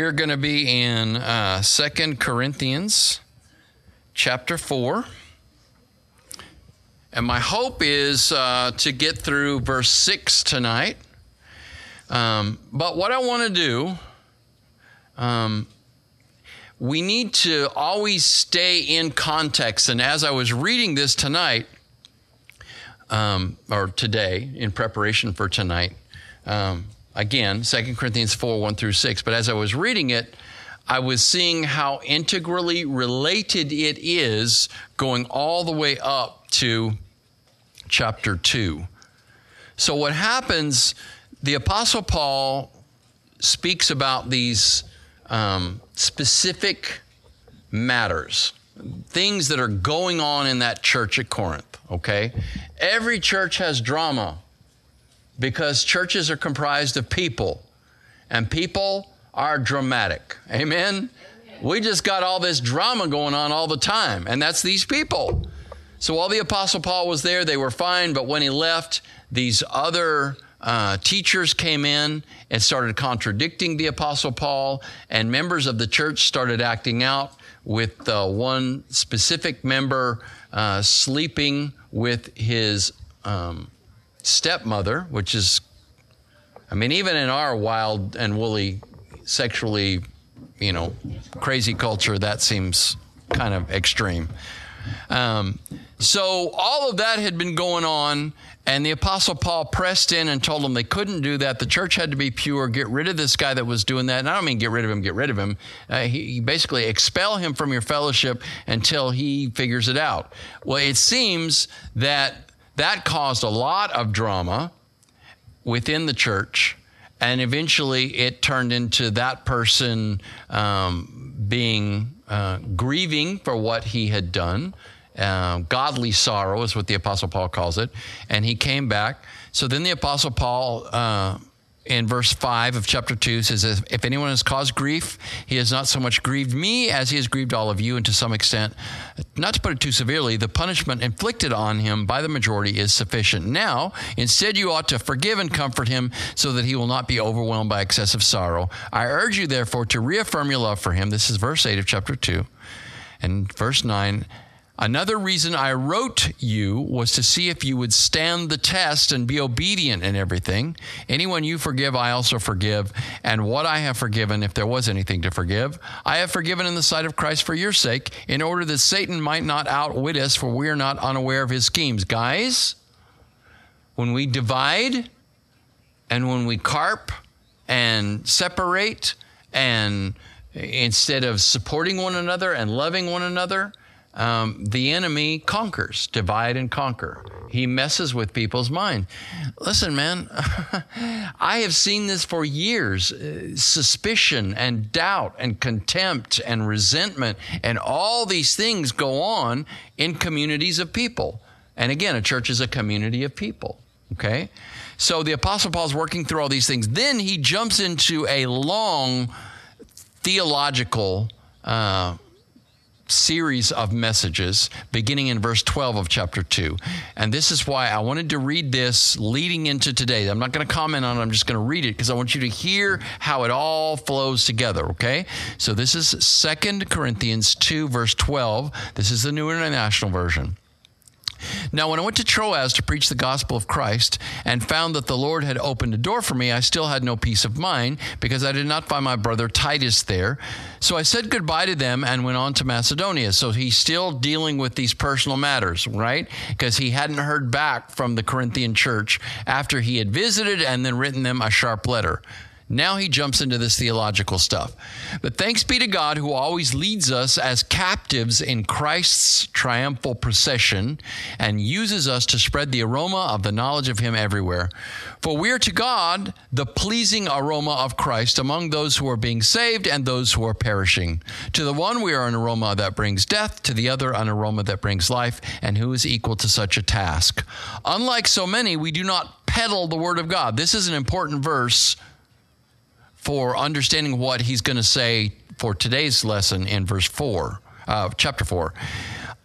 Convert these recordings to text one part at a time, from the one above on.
We're going to be in uh, 2 Corinthians chapter 4. And my hope is uh, to get through verse 6 tonight. Um, but what I want to do, um, we need to always stay in context. And as I was reading this tonight, um, or today, in preparation for tonight, um, again, 2 Corinthians 4 1 through 6. But as I was reading it, I was seeing how integrally related it is going all the way up to chapter 2. So, what happens, the Apostle Paul speaks about these um, specific matters, things that are going on in that church at Corinth, okay? Every church has drama because churches are comprised of people, and people are dramatic. Amen? We just got all this drama going on all the time, and that's these people. So while the Apostle Paul was there, they were fine, but when he left, these other uh, teachers came in and started contradicting the Apostle Paul, and members of the church started acting out with uh, one specific member uh, sleeping with his um, stepmother, which is, I mean, even in our wild and woolly, sexually, you know, crazy culture, that seems kind of extreme. Um, so all of that had been going on, and the Apostle Paul pressed in and told them they couldn't do that. The church had to be pure. Get rid of this guy that was doing that. And I don't mean get rid of him, get rid of him. Uh, he, he basically expel him from your fellowship until he figures it out. Well, it seems that that caused a lot of drama within the church. And eventually it turned into that person um, being uh, grieving for what he had done. Uh, godly sorrow is what the Apostle Paul calls it. And he came back. So then the Apostle Paul uh, in verse 5 of chapter 2 says, If anyone has caused grief, he has not so much grieved me as he has grieved all of you. And to some extent, not to put it too severely, the punishment inflicted on him by the majority is sufficient. Now, instead, you ought to forgive and comfort him so that he will not be overwhelmed by excessive sorrow. I urge you, therefore, to reaffirm your love for him. This is verse 8 of chapter 2. And verse 9, Another reason I wrote you was to see if you would stand the test and be obedient in everything. Anyone you forgive, I also forgive. And what I have forgiven, if there was anything to forgive, I have forgiven in the sight of Christ for your sake, in order that Satan might not outwit us, for we are not unaware of his schemes. Guys, when we divide and when we carp and separate and instead of supporting one another and loving one another, um, the enemy conquers, divide and conquer. He messes with people's mind. Listen, man, I have seen this for years uh, suspicion and doubt and contempt and resentment and all these things go on in communities of people. And again, a church is a community of people, okay? So the Apostle Paul's working through all these things. Then he jumps into a long theological uh, series of messages beginning in verse 12 of chapter 2. And this is why I wanted to read this leading into today. I'm not going to comment on it, I'm just going to read it because I want you to hear how it all flows together, okay? So this is Second Corinthians 2, verse 12. This is the New International Version. Now, when I went to Troas to preach the gospel of Christ and found that the Lord had opened a door for me, I still had no peace of mind because I did not find my brother Titus there. So I said goodbye to them and went on to Macedonia. So he's still dealing with these personal matters, right? Because he hadn't heard back from the Corinthian church after he had visited and then written them a sharp letter. Now he jumps into this theological stuff. But thanks be to God who always leads us as captives in Christ's triumphal procession and uses us to spread the aroma of the knowledge of him everywhere. For we are to God the pleasing aroma of Christ among those who are being saved and those who are perishing. To the one we are an aroma that brings death, to the other an aroma that brings life, and who is equal to such a task? Unlike so many, we do not peddle the word of God. This is an important verse for understanding what he's going to say for today's lesson in verse 4, uh, chapter 4.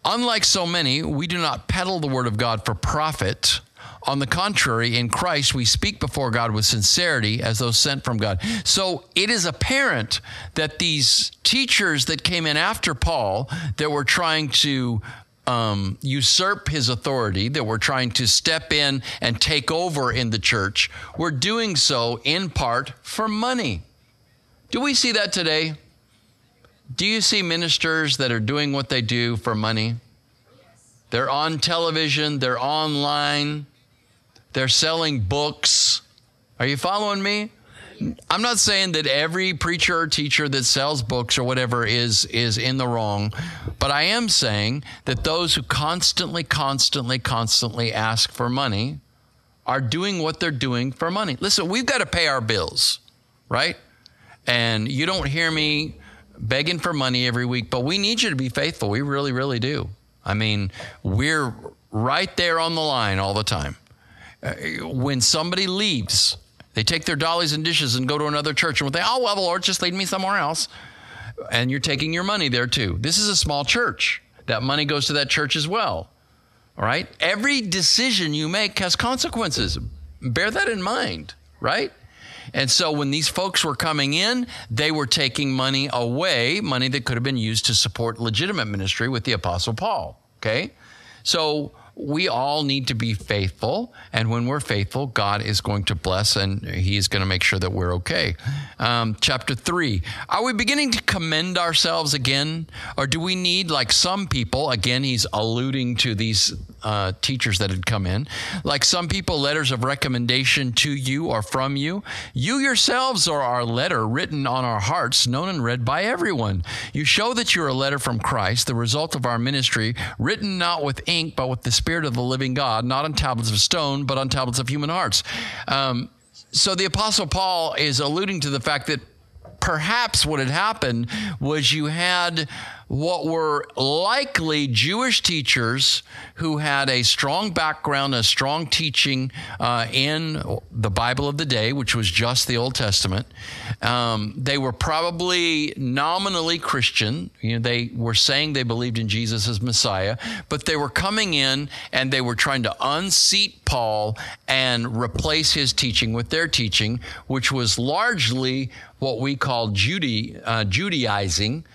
Unlike so many, we do not peddle the word of God for profit. on the contrary, in Christ, we speak before God with sincerity as those sent from God. So it is apparent that these teachers that came in after Paul that were trying to um, usurp his authority, that we're trying to step in and take over in the church, we're doing so in part for money. Do we see that today? Do you see ministers that are doing what they do for money? They're on television, they're online, they're selling books. Are you following me? I'm not saying that every preacher or teacher that sells books or whatever is is in the wrong, but I am saying that those who constantly constantly constantly ask for money are doing what they're doing for money. Listen, we've got to pay our bills, right? And you don't hear me begging for money every week, but we need you to be faithful. We really really do. I mean, we're right there on the line all the time. Uh, when somebody leaves, they take their dollies and dishes and go to another church and they, oh, well, the Lord just lead me somewhere else. And you're taking your money there too. This is a small church. That money goes to that church as well. All right? Every decision you make has consequences. Bear that in mind, right? And so when these folks were coming in, they were taking money away, money that could have been used to support legitimate ministry with the Apostle Paul. Okay? So we all need to be faithful. And when we're faithful, God is going to bless and He's going to make sure that we're okay. Um, chapter three Are we beginning to commend ourselves again? Or do we need, like some people, again, He's alluding to these uh, teachers that had come in, like some people, letters of recommendation to you or from you. You yourselves are our letter written on our hearts, known and read by everyone. You show that you're a letter from Christ, the result of our ministry, written not with ink, but with the Spirit of the living God, not on tablets of stone, but on tablets of human hearts. Um, so the Apostle Paul is alluding to the fact that perhaps what had happened was you had what were likely Jewish teachers who had a strong background, a strong teaching uh, in the Bible of the day, which was just the Old Testament. Um, they were probably nominally Christian. You know, they were saying they believed in Jesus as Messiah, but they were coming in and they were trying to unseat Paul and replace his teaching with their teaching, which was largely what we call Judy, uh, Judaizing.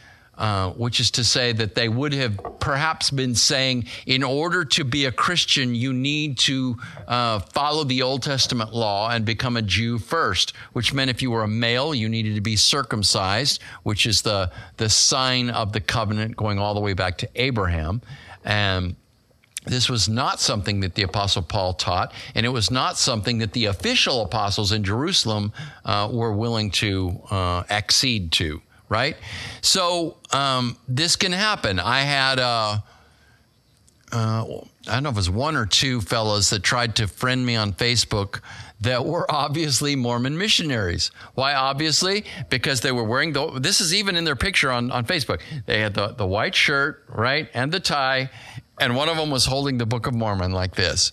Uh, which is to say that they would have perhaps been saying, in order to be a Christian, you need to uh, follow the Old Testament law and become a Jew first, which meant if you were a male, you needed to be circumcised, which is the, the sign of the covenant going all the way back to Abraham. And this was not something that the Apostle Paul taught, and it was not something that the official apostles in Jerusalem uh, were willing to uh, accede to right? So um, this can happen. I had uh, uh, I don't know if it was one or two fellows that tried to friend me on Facebook that were obviously Mormon missionaries. Why obviously? Because they were wearing the, this is even in their picture on, on Facebook. They had the, the white shirt, right, and the tie, and one of them was holding the Book of Mormon like this.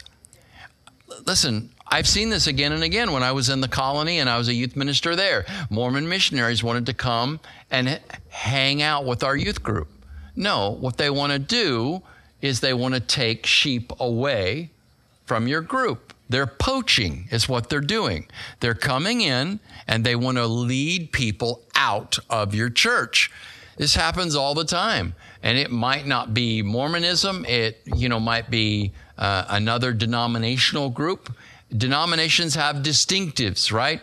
Listen, I've seen this again and again when I was in the colony and I was a youth minister there. Mormon missionaries wanted to come and hang out with our youth group. No, what they want to do is they want to take sheep away from your group. They're poaching, is what they're doing. They're coming in and they want to lead people out of your church. This happens all the time. And it might not be Mormonism, it you know might be uh, another denominational group denominations have distinctives, right?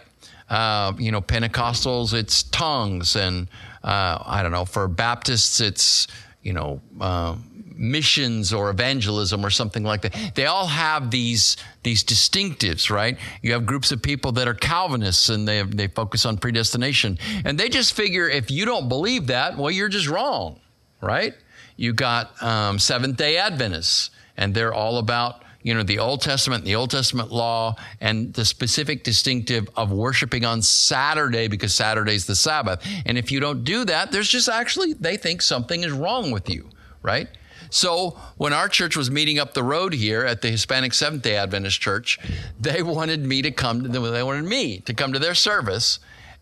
Uh, you know, Pentecostals, it's tongues, and uh, I don't know, for Baptists, it's, you know, uh, missions or evangelism or something like that. They all have these these distinctives, right? You have groups of people that are Calvinists and they they focus on predestination, and they just figure if you don't believe that, well, you're just wrong, right? You got um, Seventh Day Adventists, and they're all about you know, the Old Testament, the Old Testament law, and the specific distinctive of worshiping on Saturday because Saturday's the Sabbath. And if you don't do that, there's just actually, they think something is wrong with you, right? So when our church was meeting up the road here at the Hispanic Seventh Day Adventist Church, they wanted me to come. To, they wanted me to come to their service,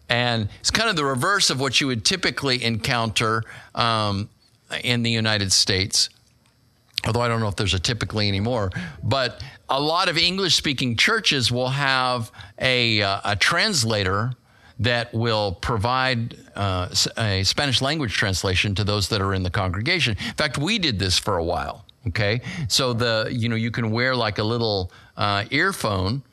and it's kind of the reverse of what you would typically encounter um, in the United States. Although I don't know if there's a typically anymore, but a lot of English speaking churches will have a, uh, a translator that will provide uh, a Spanish language translation to those that are in the congregation. In fact, we did this for a while. Okay, so the you know you can wear like a little uh, earphone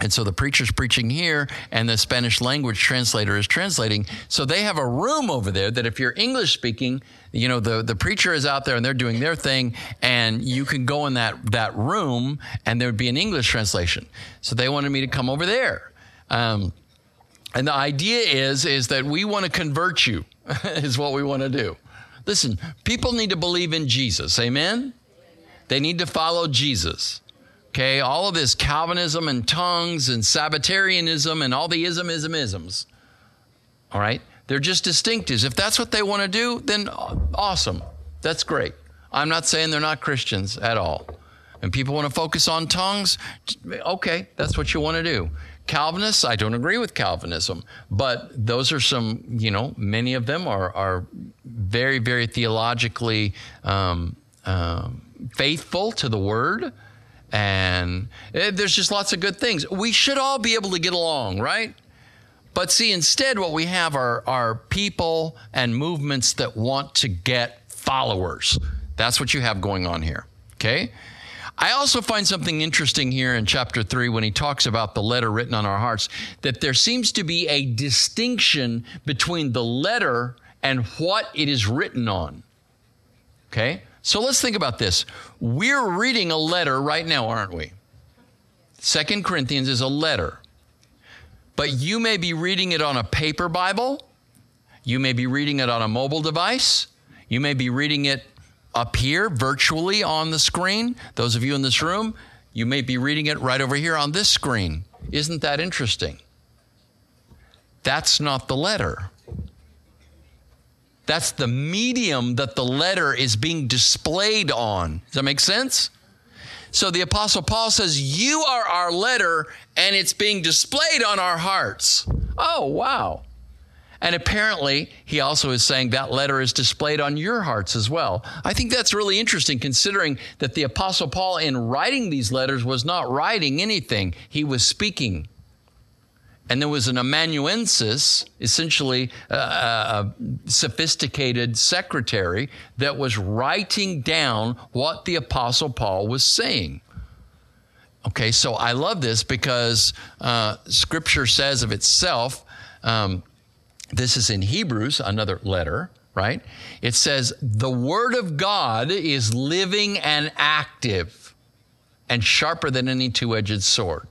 and so the preacher's preaching here, and the Spanish language translator is translating. So they have a room over there that if you're English speaking, you know, the, the preacher is out there and they're doing their thing, and you can go in that, that room and there would be an English translation. So they wanted me to come over there. Um, and the idea is, is that we want to convert you, is what we want to do. Listen, people need to believe in Jesus. Amen? They need to follow Jesus. Okay, all of this Calvinism and tongues and Sabbatarianism and all the ism, ism, isms. All right, they're just distinctives. If that's what they want to do, then awesome. That's great. I'm not saying they're not Christians at all. And people want to focus on tongues, okay, that's what you want to do. Calvinists, I don't agree with Calvinism, but those are some, you know, many of them are, are very, very theologically um, uh, faithful to the word and eh, there's just lots of good things. We should all be able to get along, right? But see, instead, what we have are, are people and movements that want to get followers. That's what you have going on here, okay? I also find something interesting here in chapter 3 when he talks about the letter written on our hearts that there seems to be a distinction between the letter and what it is written on. Okay? So let's think about this. We're reading a letter right now, aren't we? Second Corinthians is a letter. But you may be reading it on a paper Bible. You may be reading it on a mobile device. You may be reading it up here virtually on the screen. Those of you in this room, you may be reading it right over here on this screen. Isn't that interesting? That's not the letter. That's the medium that the letter is being displayed on. Does that make sense? So the Apostle Paul says, You are our letter, and it's being displayed on our hearts. Oh, wow. And apparently, he also is saying that letter is displayed on your hearts as well. I think that's really interesting considering that the Apostle Paul, in writing these letters, was not writing anything, he was speaking and there was an amanuensis, essentially a, a, sophisticated secretary, that was writing down what the Apostle Paul was saying. Okay, so I love this because uh, Scripture says of itself, um, this is in Hebrews, another letter, right? It says, The Word of God is living and active and sharper than any two edged sword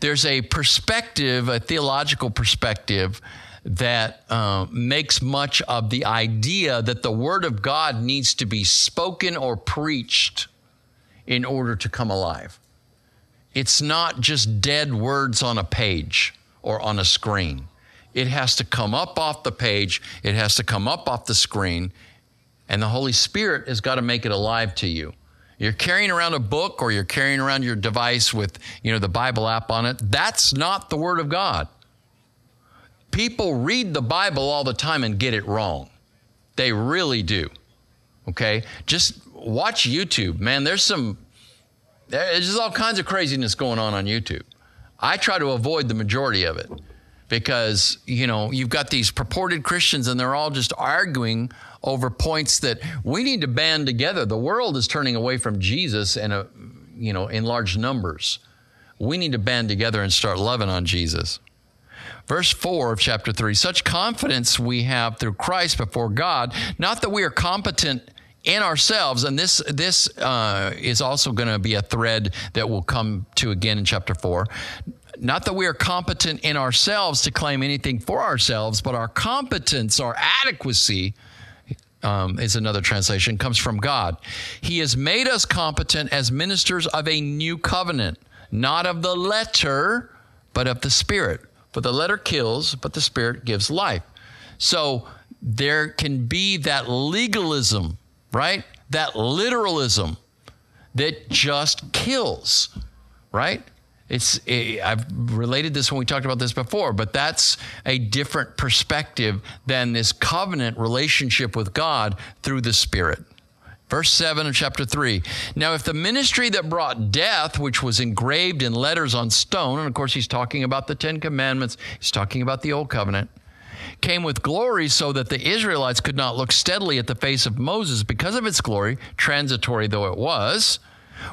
there's a perspective, a theological perspective, that uh, makes much of the idea that the Word of God needs to be spoken or preached in order to come alive. It's not just dead words on a page or on a screen. It has to come up off the page, it has to come up off the screen, and the Holy Spirit has got to make it alive to you. You're carrying around a book or you're carrying around your device with, you know, the Bible app on it. That's not the word of God. People read the Bible all the time and get it wrong. They really do. Okay? Just watch YouTube. Man, there's some there's just all kinds of craziness going on on YouTube. I try to avoid the majority of it because, you know, you've got these purported Christians and they're all just arguing over points that we need to band together. The world is turning away from Jesus in a, you know, in large numbers. We need to band together and start loving on Jesus. Verse 4 of chapter 3 such confidence we have through Christ before God, not that we are competent in ourselves, and this this uh, is also going to be a thread that we'll come to again in chapter four. Not that we are competent in ourselves to claim anything for ourselves, but our competence, our adequacy, um, is another translation, comes from God. He has made us competent as ministers of a new covenant, not of the letter, but of the Spirit. For the letter kills, but the Spirit gives life. So there can be that legalism, right? That literalism that just kills, right? It's it, I've related this when we talked about this before, but that's a different perspective than this covenant relationship with God through the Spirit. Verse 7 of chapter 3. Now, if the ministry that brought death, which was engraved in letters on stone, and of course, he's talking about the Ten Commandments, he's talking about the Old Covenant, came with glory so that the Israelites could not look steadily at the face of Moses because of its glory, transitory though it was,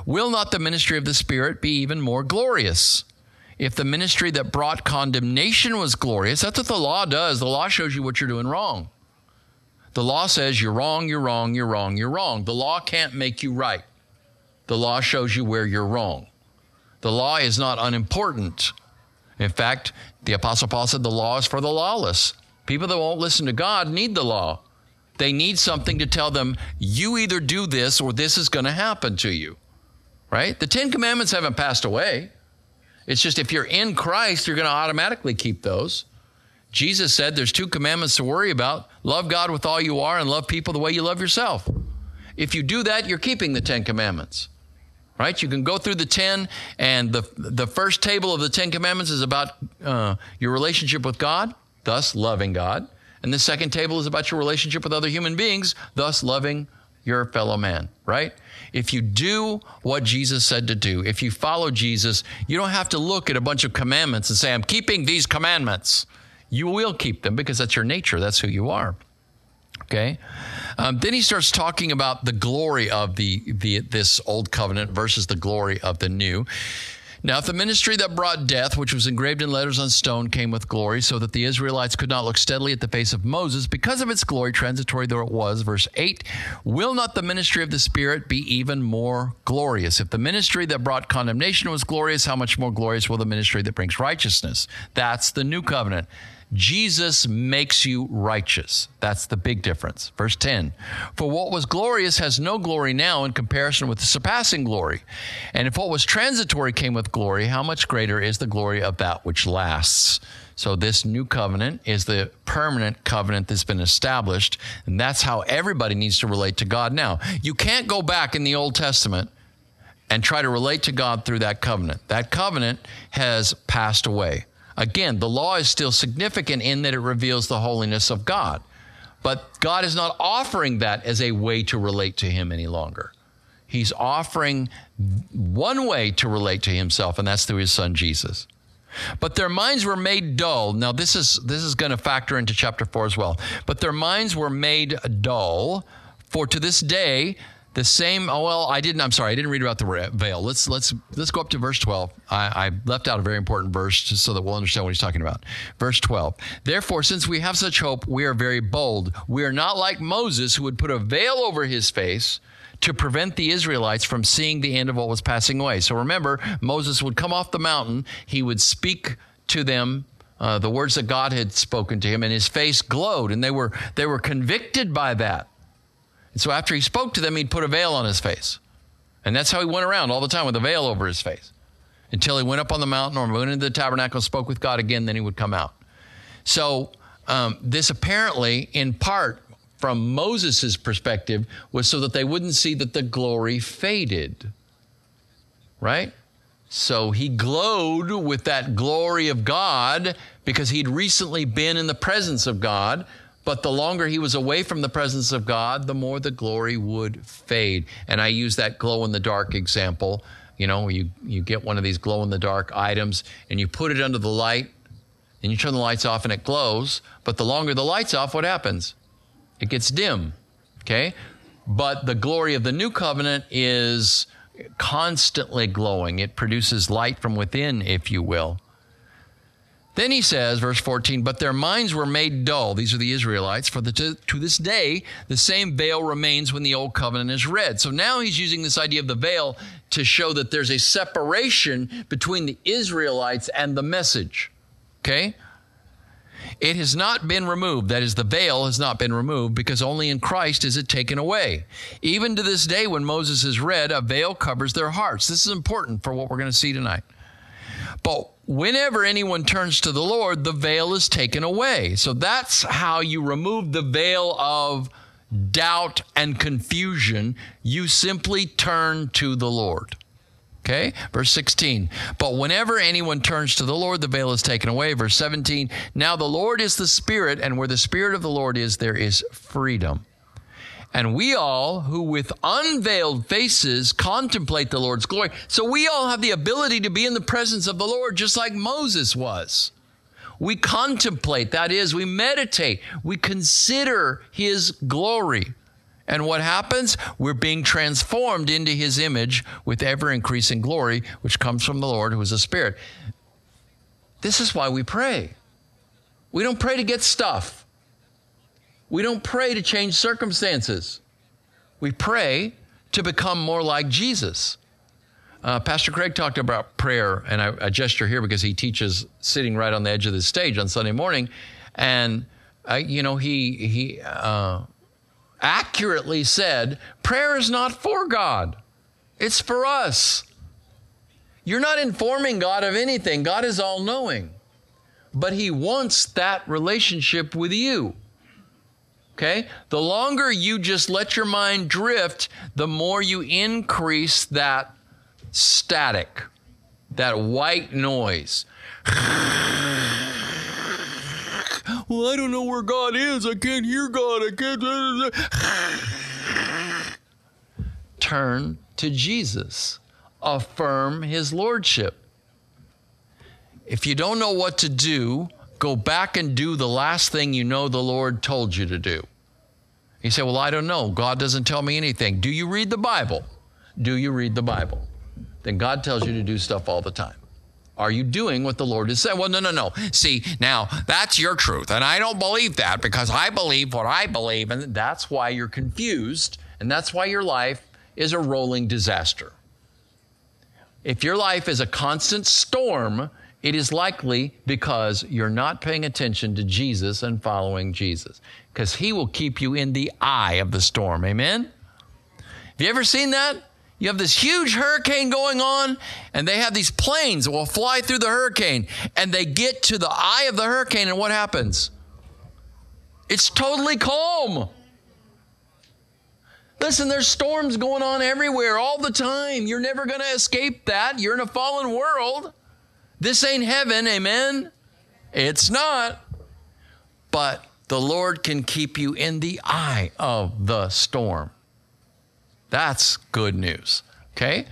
will not the ministry of the Spirit be even more glorious? If the ministry that brought condemnation was glorious, that's what the law does. The law shows you what you're doing wrong. The law says you're wrong, you're wrong, you're wrong, you're wrong. The law can't make you right. The law shows you where you're wrong. The law is not unimportant. In fact, the Apostle Paul said the law is for the lawless. People that won't listen to God need the law. They need something to tell them, you either do this or this is going to happen to you. Right? The Ten Commandments haven't passed away. It's just if you're in Christ, you're going to automatically keep those. Jesus said there's two commandments to worry about love God with all you are and love people the way you love yourself. If you do that, you're keeping the Ten Commandments. Right? You can go through the 10, and the, the first table of the Ten Commandments is about uh, your relationship with God, thus loving God. And the second table is about your relationship with other human beings, thus loving your fellow man, right? If you do what Jesus said to do, if you follow Jesus, you don't have to look at a bunch of commandments and say, I'm keeping these commandments you will keep them because that's your nature. That's who you are. Okay. Um, then he starts talking about the glory of the, the this old covenant versus the glory of the new. Now, if the ministry that brought death, which was engraved in letters on stone, came with glory, so that the Israelites could not look steadily at the face of Moses, because of its glory, transitory though it was, verse 8, will not the ministry of the Spirit be even more glorious? If the ministry that brought condemnation was glorious, how much more glorious will the ministry that brings righteousness? That's the new covenant. Jesus makes you righteous. That's the big difference. Verse 10 For what was glorious has no glory now in comparison with the surpassing glory. And if what was transitory came with glory, how much greater is the glory of that which lasts? So, this new covenant is the permanent covenant that's been established. And that's how everybody needs to relate to God now. You can't go back in the Old Testament and try to relate to God through that covenant. That covenant has passed away. Again, the law is still significant in that it reveals the holiness of God. But God is not offering that as a way to relate to Him any longer. He's offering one way to relate to Himself, and that's through His Son Jesus. But their minds were made dull. Now, this is, this is going to factor into chapter 4 as well. But their minds were made dull, for to this day the same. Oh well, I didn't. I'm sorry, I didn't read about the veil. Let's let's let's go up to verse 12. I, I left out a very important verse just so that we'll understand what he's talking about. Verse 12. Therefore, since we have such hope, we are very bold. We are not like Moses, who would put a veil over his face to prevent the Israelites from seeing the end of what was passing away. So remember, Moses would come off the mountain. He would speak to them uh, the words that God had spoken to him, and his face glowed, and they were they were convicted by that. And so after he spoke to them, he'd put a veil on his face. And that's how he went around all the time with a veil over his face until he went up on the mountain or went into the tabernacle and spoke with God again, then he would come out. So, um, this apparently, in part, from Moses' perspective, was so that they wouldn't see that the glory faded. Right? So he glowed with that glory of God because he'd recently been in the presence of God. But the longer he was away from the presence of God, the more the glory would fade. And I use that glow in the dark example. You know, you, you get one of these glow in the dark items and you put it under the light and you turn the lights off and it glows. But the longer the light's off, what happens? It gets dim. Okay? But the glory of the new covenant is constantly glowing. It produces light from within, if you will. Then he says, verse 14, but their minds were made dull. These are the Israelites. For the, to, to, this day, the same veil remains when the old covenant is read. So now he's using this idea of the veil to show that there's a separation between the Israelites and the message. Okay? It has not been removed. That is, the veil has not been removed because only in Christ is it taken away. Even to this day, when Moses is read, a veil covers their hearts. This is important for what we're going to see tonight. But whenever anyone turns to the Lord, the veil is taken away. So that's how you remove the veil of doubt and confusion. You simply turn to the Lord. Okay, verse 16. But whenever anyone turns to the Lord, the veil is taken away. Verse 17. Now the Lord is the Spirit, and where the Spirit of the Lord is, there is freedom. And we all who with unveiled faces contemplate the Lord's glory. So we all have the ability to be in the presence of the Lord just like Moses was. We contemplate, that is, we meditate, we consider his glory. And what happens? We're being transformed into his image with ever increasing glory, which comes from the Lord who is a spirit. This is why we pray. We don't pray to get stuff. We don't pray to change circumstances. We pray to become more like Jesus. Uh, Pastor Craig talked about prayer, and I, I, gesture here because he teaches sitting right on the edge of the stage on Sunday morning, and uh, you know he he uh, accurately said, prayer is not for God, it's for us. You're not informing God of anything, God is all knowing. But He wants that relationship with you. Okay? The longer you just let your mind drift, the more you increase that static, that white noise. well, I don't know where God is. I can't hear God. I can't. Turn to Jesus. Affirm his lordship. If you don't know what to do, go back and do the last thing you know the Lord told you to do. You say, Well, I don't know. God doesn't tell me anything. Do you read the Bible? Do you read the Bible? Then God tells you to do stuff all the time. Are you doing what the Lord has said? Well, no, no, no. See, now that's your truth. And I don't believe that because I believe what I believe. And that's why you're confused. And that's why your life is a rolling disaster. If your life is a constant storm, it is likely because you're not paying attention to Jesus and following Jesus. Because he will keep you in the eye of the storm. Amen? Have you ever seen that? You have this huge hurricane going on, and they have these planes that will fly through the hurricane, and they get to the eye of the hurricane, and what happens? It's totally calm. Listen, there's storms going on everywhere all the time. You're never going to escape that. You're in a fallen world. This ain't heaven, amen? It's not. But the Lord can keep you in the eye of the storm. That's good news. Okay?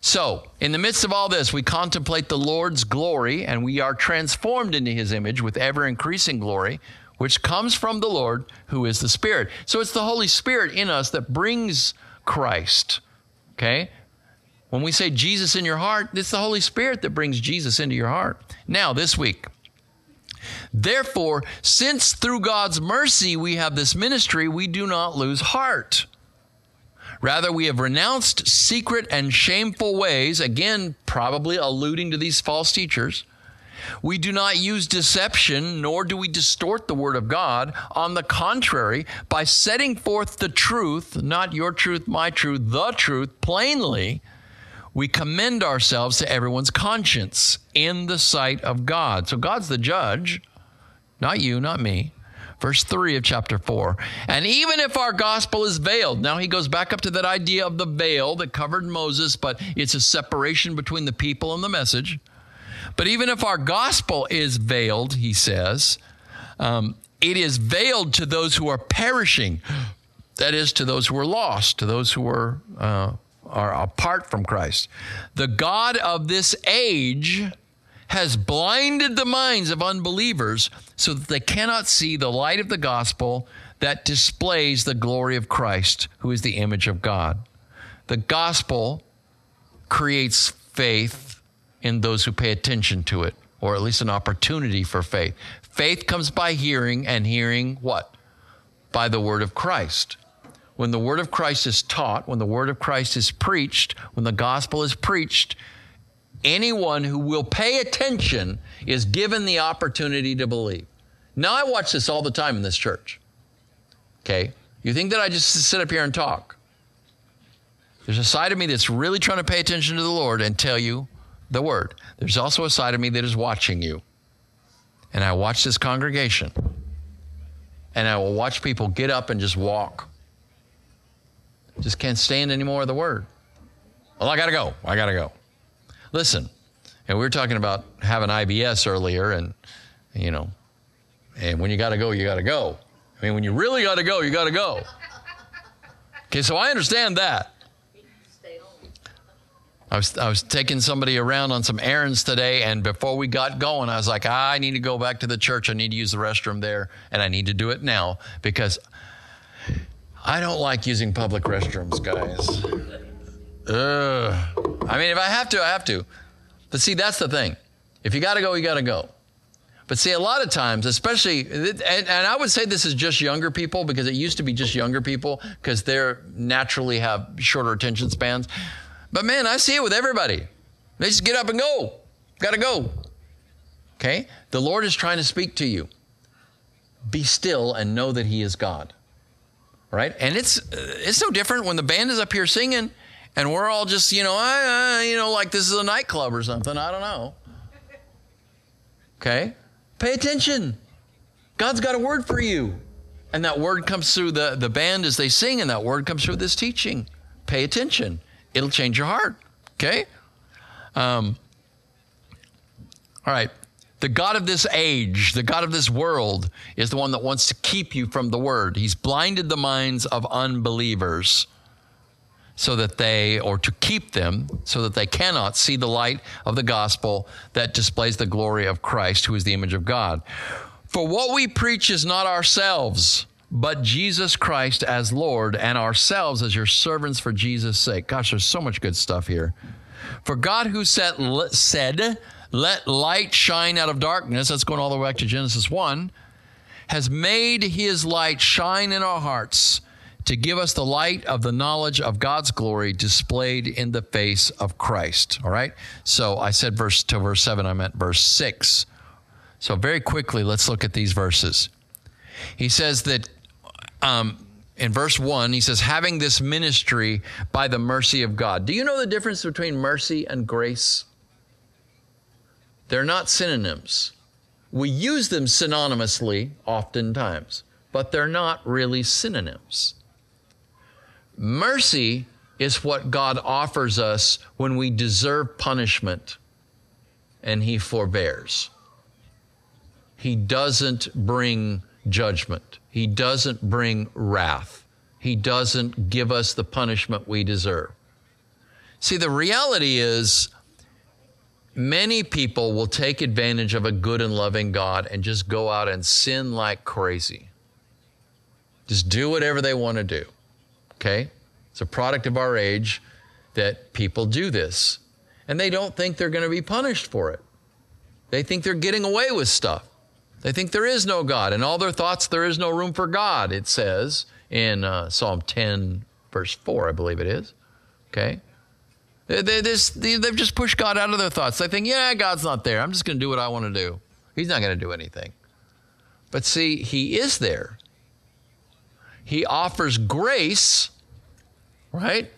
So, in the midst of all this, we contemplate the Lord's glory and we are transformed into his image with ever increasing glory, which comes from the Lord who is the Spirit. So, it's the Holy Spirit in us that brings Christ. Okay? When we say Jesus in your heart, it's the Holy Spirit that brings Jesus into your heart. Now, this week, therefore, since through God's mercy we have this ministry, we do not lose heart. Rather, we have renounced secret and shameful ways, again, probably alluding to these false teachers. We do not use deception, nor do we distort the word of God. On the contrary, by setting forth the truth, not your truth, my truth, the truth, plainly, we commend ourselves to everyone's conscience in the sight of God. So God's the judge, not you, not me verse 3 of chapter 4. And even if our gospel is veiled, now he goes back up to that idea of the veil that covered Moses, but it's a separation between the people and the message. But even if our gospel is veiled, he says, um, it is veiled to those who are perishing. That is, to those who are lost, to those who are, uh, are apart from Christ. The God of this age has blinded the minds of unbelievers so that they cannot see the light of the gospel that displays the glory of Christ, who is the image of God. The gospel creates faith in those who pay attention to it, or at least an opportunity for faith. Faith comes by hearing, and hearing what? By the word of Christ. When the word of Christ is taught, when the word of Christ is preached, when the gospel is preached, anyone who will pay attention is given the opportunity to believe. Now, I watch this all the time in this church. Okay? You think that I just sit up here and talk? There's a side of me that's really trying to pay attention to the Lord and tell you the word. There's also a side of me that is watching you. And I watch this congregation. And I will watch people get up and just walk. Just can't stand any more of the word. Well, I got to go. I got to go. Listen, and we were talking about having IBS earlier, and you know, and when you got to go, you got to go. I mean, when you really got to go, you got to go. Okay, so I understand that. I was, I was taking somebody around on some errands today, and before we got going, I was like, I need to go back to the church. I need to use the restroom there, and I need to do it now because I don't like using public restrooms, guys. Ugh. I mean, if I have to, I have to. But see, that's the thing. If you got to go, you got to go. But see, a lot of times, especially, and, and, I would say this is just younger people because it used to be just younger people because they naturally have shorter attention spans. But man, I see it with everybody. They just get up and go. Got to go. Okay? The Lord is trying to speak to you. Be still and know that He is God. Right? And it's it's no different when the band is up here singing and we're all just, you know, uh, you know, like this is a nightclub or something. I don't know. Okay? Pay attention. God's got a word for you. And that word comes through the, the band as they sing, and that word comes through this teaching. Pay attention. It'll change your heart. Okay? Um, all right. The God of this age, the God of this world, is the one that wants to keep you from the word. He's blinded the minds of unbelievers so that they, or to keep them, so that they cannot see the light of the gospel that displays the glory of Christ, who is the image of God. For what we preach is not ourselves, but Jesus Christ as Lord, and ourselves as your servants for Jesus' sake. Gosh, there's so much good stuff here. For God who set, said, Let light shine out of darkness, that's going all the way back to Genesis 1, has made his light shine in our hearts to give us the light of the knowledge of God's glory displayed in the face of Christ. All right? So I said verse to verse 7, I meant verse 6. So very quickly, let's look at these verses. He says that um, in verse 1, he says, having this ministry by the mercy of God. Do you know the difference between mercy and grace? They're not synonyms. We use them synonymously oftentimes, but they're not really synonyms. Mercy is what God offers us when we deserve punishment and He forbears. He doesn't bring judgment, He doesn't bring wrath, He doesn't give us the punishment we deserve. See, the reality is, many people will take advantage of a good and loving God and just go out and sin like crazy. Just do whatever they want to do. Okay? It's a product of our age that people do this. And they don't think they're going to be punished for it. They think they're getting away with stuff. They think there is no God. And all their thoughts, there is no room for God, it says in uh, Psalm 10, verse 4, I believe it is. Okay? They, they've just pushed God out of their thoughts. They think, yeah, God's not there. I'm just going to do what I want to do. He's not going to do anything. But see, He is there. He offers grace, right?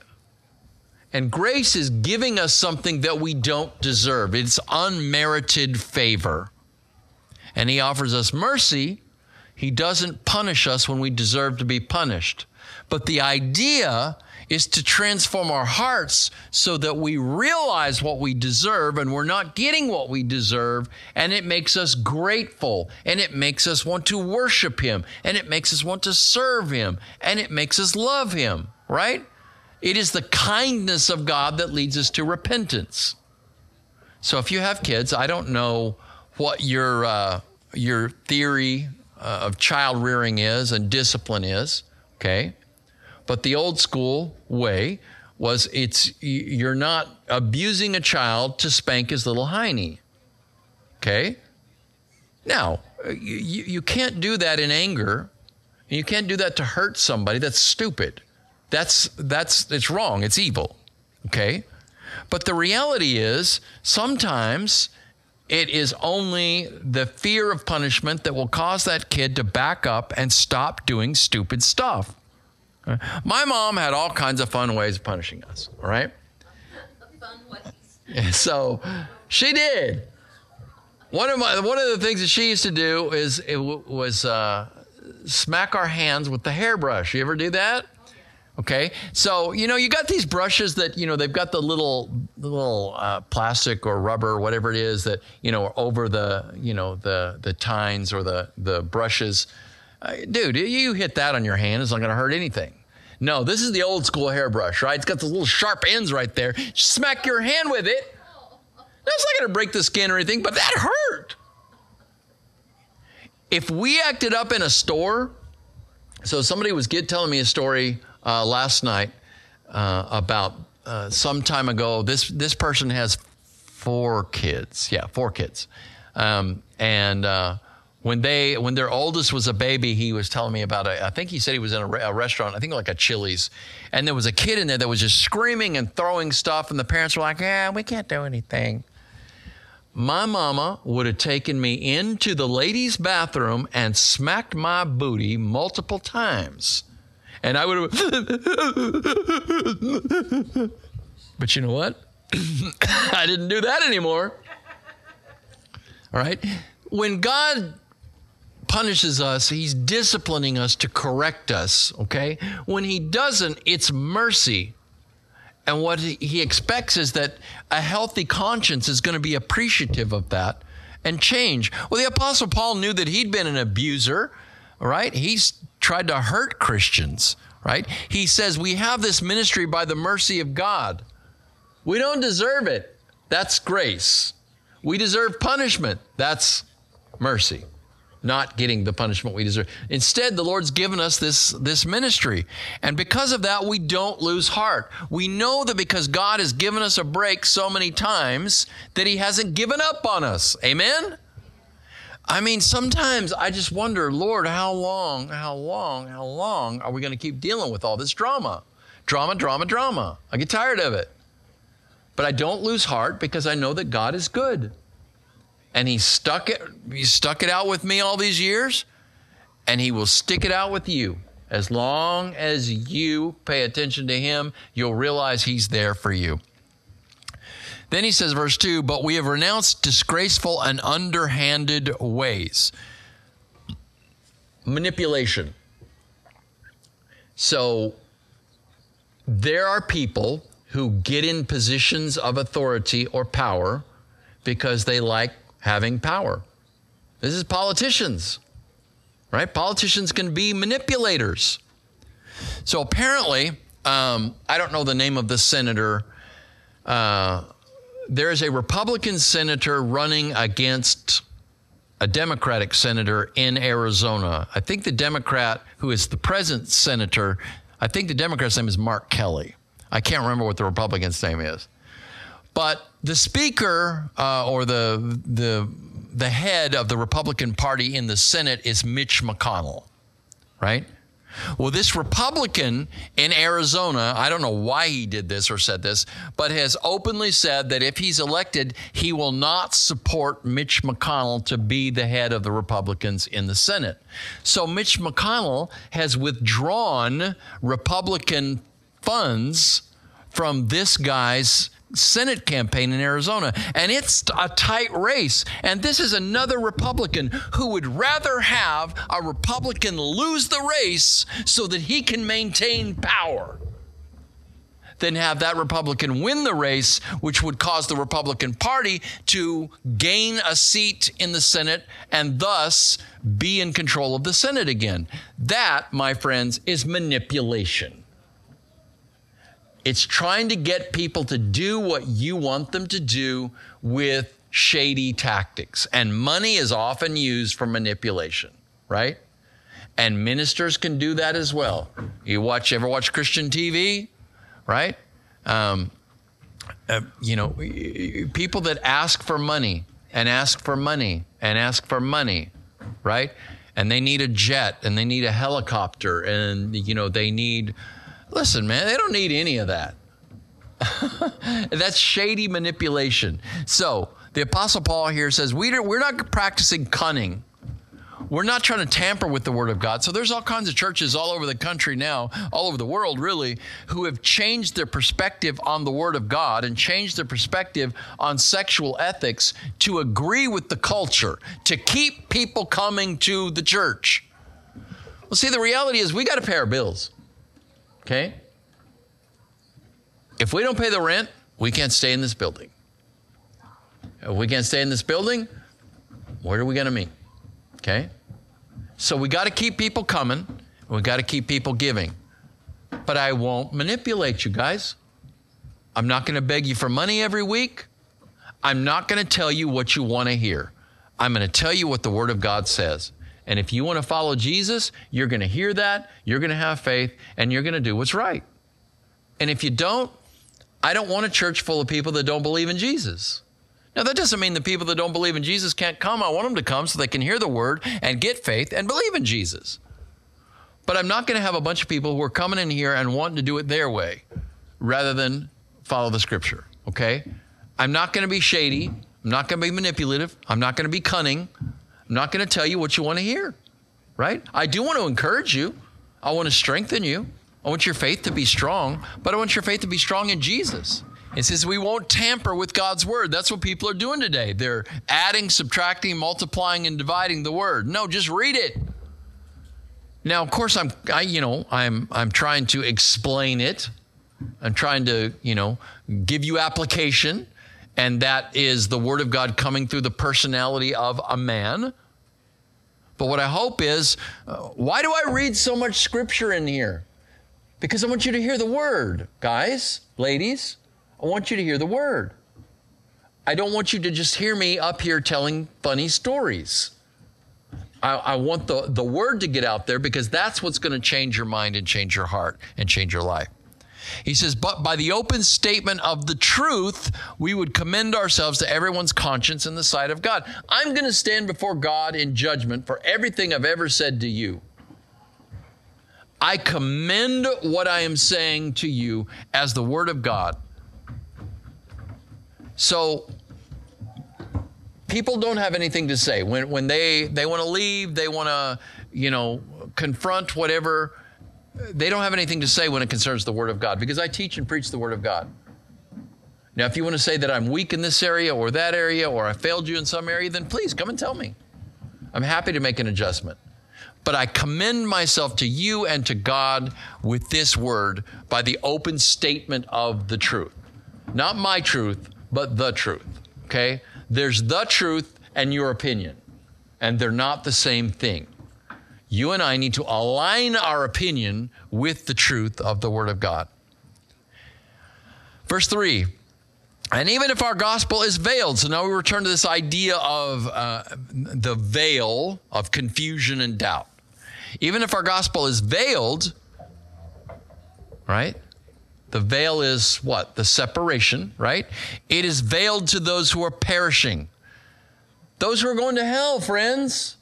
And grace is giving us something that we don't deserve. It's unmerited favor. And He offers us mercy. He doesn't punish us when we deserve to be punished. But the idea is to transform our hearts so that we realize what we deserve and we're not getting what we deserve. And it makes us grateful and it makes us want to worship Him and it makes us want to serve Him and it makes us love Him, right? It is the kindness of God that leads us to repentance. So if you have kids, I don't know what your, uh, your theory uh, of child rearing is and discipline is, okay? But the old school way was it's you're not abusing a child to spank his little hiney. Okay? Now, uh, you, you can't do that in anger. You can't do that to hurt somebody. That's stupid. That's that's it's wrong. It's evil. Okay? But the reality is sometimes it is only the fear of punishment that will cause that kid to back up and stop doing stupid stuff. My mom had all kinds of fun ways of punishing us, all right? Fun ways. So she did. One of my one of the things that she used to do is it w- was uh, smack our hands with the hairbrush. You ever do that? Okay, so you know you got these brushes that you know they've got the little little uh, plastic or rubber or whatever it is that you know over the you know the the tines or the the brushes dude, you hit that on your hand, it's not going to hurt anything. No, this is the old school hairbrush, right? It's got the little sharp ends right there. Smack your hand with it. That's not going to break the skin or anything, but that hurt. If we acted up in a store, so somebody was get, telling me a story uh, last night uh, about uh, some time ago. This this person has four kids. Yeah, four kids, um, and uh, when they when their oldest was a baby, he was telling me about it. I think he said he was in a, a, restaurant, I think like a Chili's, and there was a kid in there that was just screaming and throwing stuff, and the parents were like, "Yeah, we can't do anything." My mama would have taken me into the ladies' bathroom and smacked my booty multiple times, and I would have. but you know what? I didn't do that anymore. All right, when God punishes us, he's disciplining us to correct us, okay? When he doesn't, it's mercy. And what he expects is that a healthy conscience is going to be appreciative of that and change. Well, the Apostle Paul knew that he'd been an abuser, right? He's tried to hurt Christians, right? He says, We have this ministry by the mercy of God. We don't deserve it. That's grace. We deserve punishment. That's mercy not getting the punishment we deserve. Instead, the Lord's given us this, this ministry. And because of that, we don't lose heart. We know that because God has given us a break so many times that He hasn't given up on us. Amen? I mean, sometimes I just wonder, Lord, how long, how long, how long are we going to keep dealing with all this drama? Drama, drama, drama. I get tired of it. But I don't lose heart because I know that God is good and he stuck it he stuck it out with me all these years and he will stick it out with you. As long as you pay attention to him you'll realize he's there for you. Then he says verse 2 but we have renounced disgraceful and underhanded ways. Manipulation. So there are people who get in positions of authority or power because they like having power. This is politicians, right? Politicians can be manipulators. So apparently, um, I don't know the name of the senator. Uh, there is a Republican senator running against a Democratic senator in Arizona. I think the Democrat who is the present senator, I think the Democrat's name is Mark Kelly. I can't remember what the Republican's name is. But the speaker uh, or the the the head of the Republican Party in the Senate is Mitch McConnell, right? Well, this Republican in Arizona, I don't know why he did this or said this, but has openly said that if he's elected, he will not support Mitch McConnell to be the head of the Republicans in the Senate. So Mitch McConnell has withdrawn Republican funds from this guy's Senate campaign in Arizona. And it's a tight race. And this is another Republican who would rather have a Republican lose the race so that he can maintain power than have that Republican win the race, which would cause the Republican Party to gain a seat in the Senate and thus be in control of the Senate again. That, my friends, is manipulation. It's trying to get people to do what you want them to do with shady tactics. And money is often used for manipulation, right? And ministers can do that as well. You watch, ever watch Christian TV, right? Um, uh, you know, people that ask for money and ask for money and ask for money, right? And they need a jet and they need a helicopter and, you know, they need Listen, man, they don't need any of that. That's shady manipulation. So the Apostle Paul here says we we're not practicing cunning. We're not trying to tamper with the Word of God. So there's all kinds of churches all over the country now, all over the world really, who have changed their perspective on the Word of God and changed their perspective on sexual ethics to agree with the culture, to keep people coming to the church. Well, see, the reality is we got to pay our bills. Okay? If we don't pay the rent, we can't stay in this building. If we can't stay in this building, where are we going to meet? Okay? So we got to keep people coming. We got to keep people giving. but I won't manipulate you guys. I'm not going to beg you for money every week. I'm not going to tell you what you want to hear. I'm going to tell you what the Word of God says. And if you want to follow Jesus, you're going to hear that, you're going to have faith, and you're going to do what's right. And if you don't, I don't want a church full of people that don't believe in Jesus. Now, that doesn't mean the people that don't believe in Jesus can't come. I want them to come so they can hear the word and get faith and believe in Jesus. But I'm not going to have a bunch of people who are coming in here and wanting to do it their way rather than follow the scripture, okay? I'm not going to be shady. I'm not going to be manipulative. I'm not going to be cunning. I'm not going to tell you what you want to hear, right? I do want to encourage you. I want to strengthen you. I want your faith to be strong, but I want your faith to be strong in Jesus. It says we won't tamper with God's word. That's what people are doing today. They're adding, subtracting, multiplying, and dividing the word. No, just read it. Now, of course, I'm, I, you know, I'm, I'm trying to explain it. I'm trying to, you know, give you application, and that is the word of God coming through the personality of a man. But what I hope is, uh, why do I read so much scripture in here? Because I want you to hear the word, guys, ladies. I want you to hear the word. I don't want you to just hear me up here telling funny stories. I, I want the, the word to get out there because that's what's going to change your mind and change your heart and change your life. He says, But by the open statement of the truth, we would commend ourselves to everyone's conscience in the sight of God. I'm going to stand before God in judgment for everything I've ever said to you. I commend what I am saying to you as the Word of God. So people don't have anything to say when when they they want to leave, they want to you know confront whatever. They don't have anything to say when it concerns the Word of God because I teach and preach the Word of God. Now, if you want to say that I'm weak in this area or that area or I failed you in some area, then please come and tell me. I'm happy to make an adjustment. But I commend myself to you and to God with this word by the open statement of the truth. Not my truth, but the truth. Okay? There's the truth and your opinion, and they're not the same thing. You and I need to align our opinion with the truth of the Word of God. Verse 3 and even if our gospel is veiled, so now we return to this idea of uh, the veil of confusion and doubt. Even if our gospel is veiled, right? The veil is what? The separation, right? It is veiled to those who are perishing. Those who are going to hell, friends.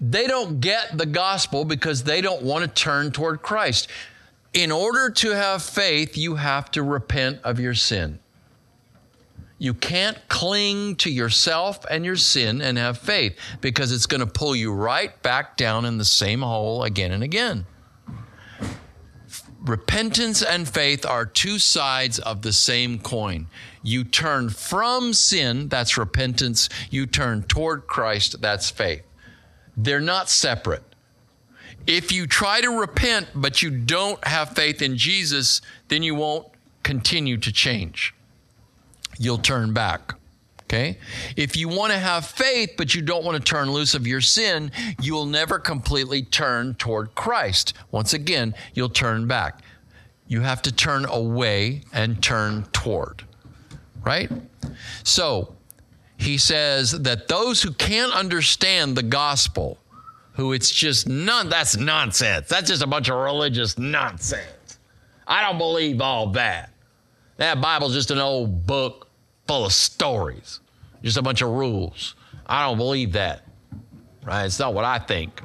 They don't get the gospel because they don't want to turn toward Christ. In order to have faith, you have to repent of your sin. You can't cling to yourself and your sin and have faith because it's going to pull you right back down in the same hole again and again repentance and faith are two sides of the same coin. You turn from sin, that's repentance. You turn toward Christ, that's faith. They're not separate. If you try to repent, but you don't have faith in Jesus, then you won't continue to change. You'll turn back. Okay? If you want to have faith, but you don't want to turn loose of your sin, you will never completely turn toward Christ. Once again, you'll turn back. You have to turn away and turn toward. Right? So, he says that those who can't understand the gospel, who it's just none, that's nonsense. That's just a bunch of religious nonsense. I don't believe all that. That Bible's just an old book full of stories, just a bunch of rules. I don't believe that. Right? It's not what I think.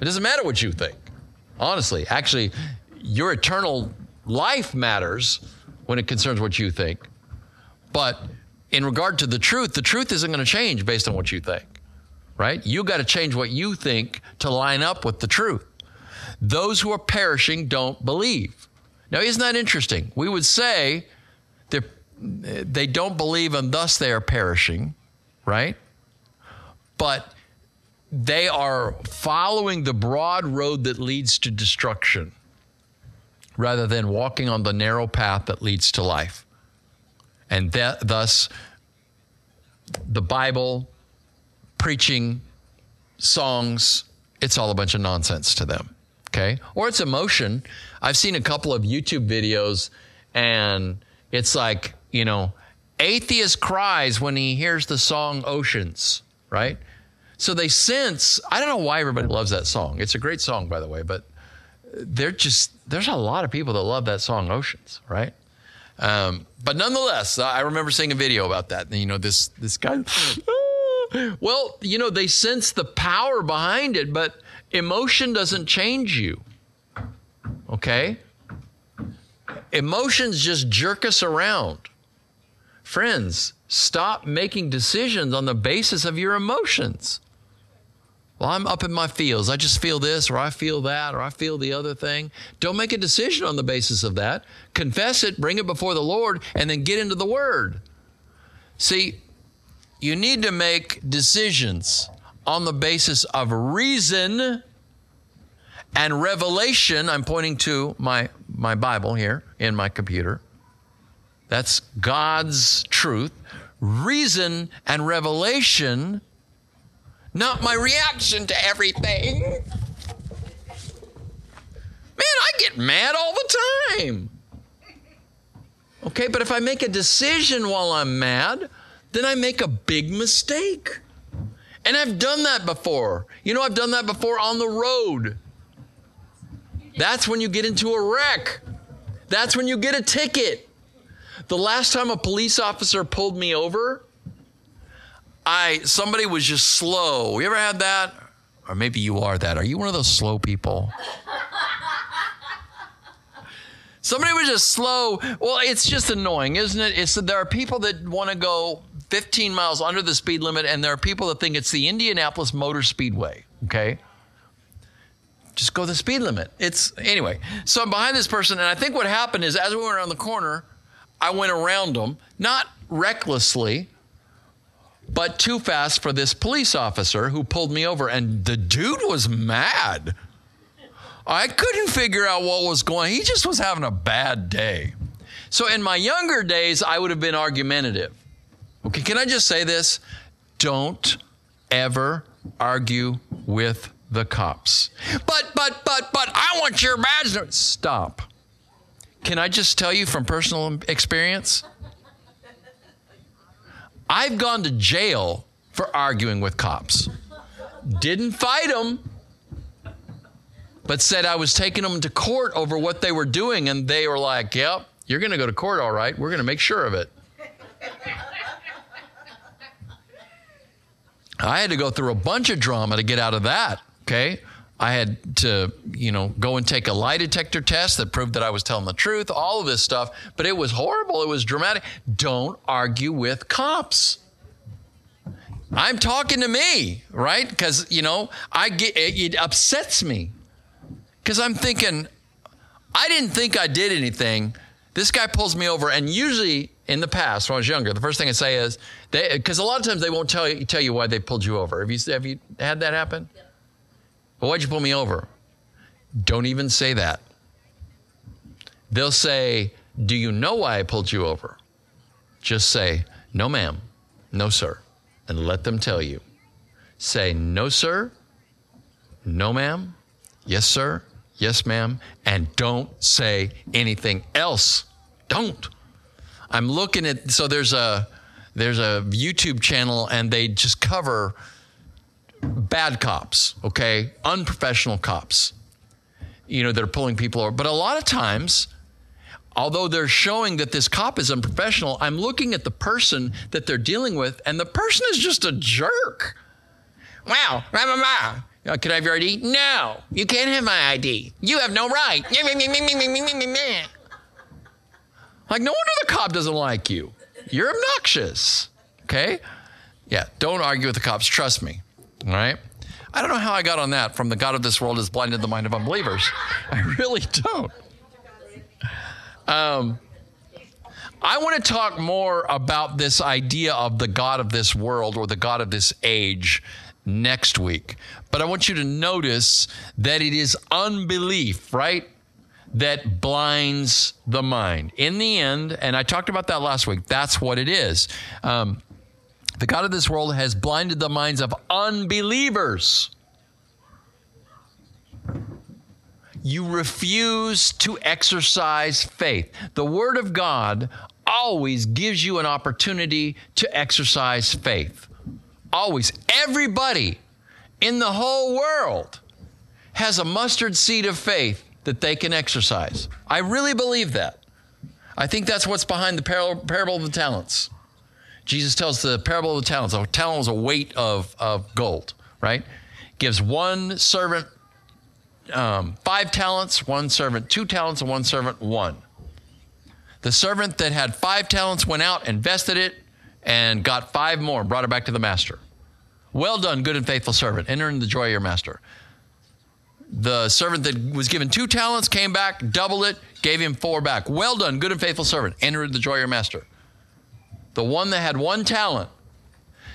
It doesn't matter what you think. Honestly, actually, your eternal life matters when it concerns what you think. But in regard to the truth, the truth isn't going to change based on what you think. Right? You got to change what you think to line up with the truth. Those who are perishing don't believe. Now, isn't that interesting? We would say they don't believe and thus they are perishing, right? But they are following the broad road that leads to destruction rather than walking on the narrow path that leads to life. And thus, the Bible, preaching, songs, it's all a bunch of nonsense to them. Okay. Or it's emotion. I've seen a couple of YouTube videos and it's like, you know, atheist cries when he hears the song Oceans, right? So they sense, I don't know why everybody loves that song. It's a great song, by the way, but they're just, there's a lot of people that love that song Oceans, right? Um, but nonetheless, I remember seeing a video about that. You know, this, this guy, well, you know, they sense the power behind it, but emotion doesn't change you. Okay? Emotions just jerk us around. Friends, stop making decisions on the basis of your emotions. Well, I'm up in my feels. I just feel this, or I feel that, or I feel the other thing. Don't make a decision on the basis of that. Confess it, bring it before the Lord, and then get into the Word. See, you need to make decisions on the basis of reason and revelation. I'm pointing to my, my Bible here in my computer. That's God's truth. Reason and revelation, not my reaction to everything. Man, I get mad all the time. Okay, but if I make a decision while I'm mad, then I make a big mistake. And I've done that before. You know, I've done that before on the road. That's when you get into a wreck. That's when you get a ticket. The last time a police officer pulled me over, I somebody was just slow. You ever had that? Or maybe you are that. Are you one of those slow people? Somebody was just slow. Well, it's just annoying, isn't it? It's there are people that want to go 15 miles under the speed limit, and there are people that think it's the Indianapolis Motor Speedway. Okay. Just go the speed limit. It's anyway. So I'm behind this person, and I think what happened is as we went around the corner, I went around them, not recklessly, but too fast for this police officer who pulled me over. And the dude was mad. I couldn't figure out what was going. He just was having a bad day. So in my younger days, I would have been argumentative. Okay, can I just say this? Don't ever argue with the cops. But, but, but, but, I want your badge. Stop. Can I just tell you from personal experience? I've gone to jail for arguing with cops. Didn't fight them, but said I was taking them to court over what they were doing, and they were like, Yep, you're going to go to court, all right. We're going to make sure of it. I had to go through a bunch of drama to get out of that. Okay. I had to, you know, go and take a lie detector test that proved that I was telling the truth, all of this stuff, but it was horrible. It was dramatic. Don't argue with cops. I'm talking to me, right? Because, you know, I get it, it upsets me. Because I'm thinking, I didn't think I did anything. This guy pulls me over, and usually in the past, when I was younger, the first thing I say is, because a lot of times they won't tell you, tell you why they pulled you over. Have you, have you had that happen? Well, why'd you pull me over? Don't even say that. They'll say, Do you know why I pulled you over? Just say, No, ma'am, no, sir, and let them tell you. Say, No, sir, no, ma'am, yes, sir, yes, ma'am, and don't say anything else. Don't. I'm looking at so there's a there's a YouTube channel and they just cover bad cops, okay? Unprofessional cops. You know, they're pulling people over. But a lot of times, although they're showing that this cop is unprofessional, I'm looking at the person that they're dealing with, and the person is just a jerk. Wow, rah, rah, rah. Uh, can I have your ID? No, you can't have my ID. You have no right. Like, no wonder the cop doesn't like you. You're obnoxious. Okay? Yeah, don't argue with the cops. Trust me. All right? I don't know how I got on that from the God of this world has blinded the mind of unbelievers. I really don't. Um, I want to talk more about this idea of the God of this world or the God of this age next week. But I want you to notice that it is unbelief, right? That blinds the mind. In the end, and I talked about that last week, that's what it is. Um, the God of this world has blinded the minds of unbelievers. you refuse to exercise faith. The Word of God always gives you an opportunity to exercise faith. Always. Everybody in the whole world has a mustard seed of faith that they can exercise. I really believe that. I think that's what's behind the parable of the talents. Jesus tells the parable of the talents. A talent was a weight of, of gold, right? Gives one servant um, five talents, one servant two talents, and one servant one. The servant that had five talents went out, invested it, and got five more, brought it back to the master. Well done, good and faithful servant. Enter in the joy of your master. The servant that was given two talents came back, doubled it, gave him four back. Well done, good and faithful servant. Enter in the joy of your master. The one that had one talent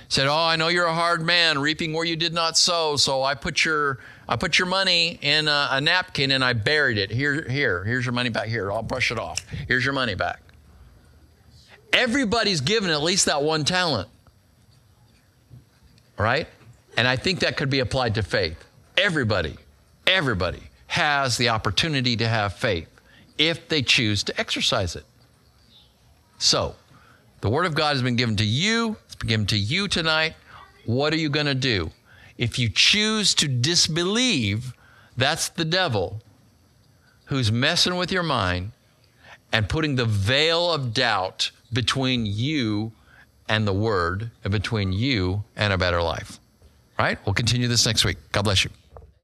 said, "Oh, I know you're a hard man, reaping where you did not sow. So I put your I put your money in a, a, napkin and I buried it. Here, here, here's your money back. Here, I'll brush it off. Here's your money back." Everybody's given at least that one talent, right? And I think that could be applied to faith. Everybody, everybody has the opportunity to have faith if they choose to exercise it. So, the Word of God has been given to you, it's been given to you tonight. What are you going to do? If you choose to disbelieve, that's the devil who's messing with your mind and putting the veil of doubt between you and the Word and between you and a better life. Right? We'll continue this next week. God bless you.